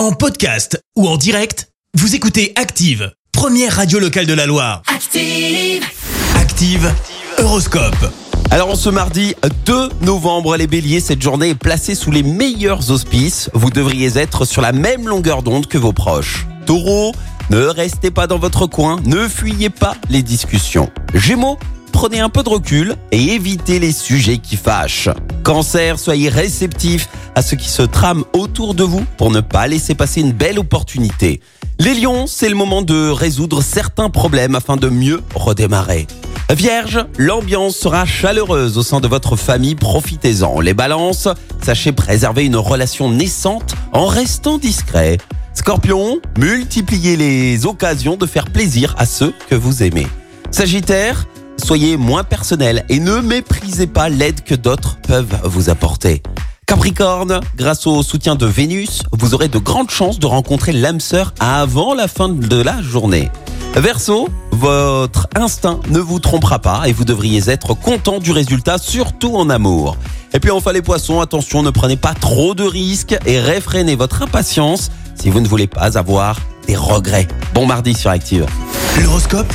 En podcast ou en direct, vous écoutez Active, première radio locale de la Loire. Active. Active, Horoscope. Alors en ce mardi 2 novembre, les béliers, cette journée est placée sous les meilleurs auspices. Vous devriez être sur la même longueur d'onde que vos proches. Taureau, ne restez pas dans votre coin, ne fuyez pas les discussions. Gémeaux, prenez un peu de recul et évitez les sujets qui fâchent. Cancer, soyez réceptif à ce qui se trame autour de vous pour ne pas laisser passer une belle opportunité. Les lions, c'est le moment de résoudre certains problèmes afin de mieux redémarrer. Vierge, l'ambiance sera chaleureuse au sein de votre famille, profitez-en. Les balances, sachez préserver une relation naissante en restant discret. Scorpion, multipliez les occasions de faire plaisir à ceux que vous aimez. Sagittaire, soyez moins personnel et ne méprisez pas l'aide que d'autres peuvent vous apporter. Capricorne, grâce au soutien de Vénus, vous aurez de grandes chances de rencontrer l'âme sœur avant la fin de la journée. Verseau, votre instinct ne vous trompera pas et vous devriez être content du résultat, surtout en amour. Et puis enfin les poissons, attention, ne prenez pas trop de risques et réfrénez votre impatience si vous ne voulez pas avoir des regrets. Bon mardi sur Active. L'horoscope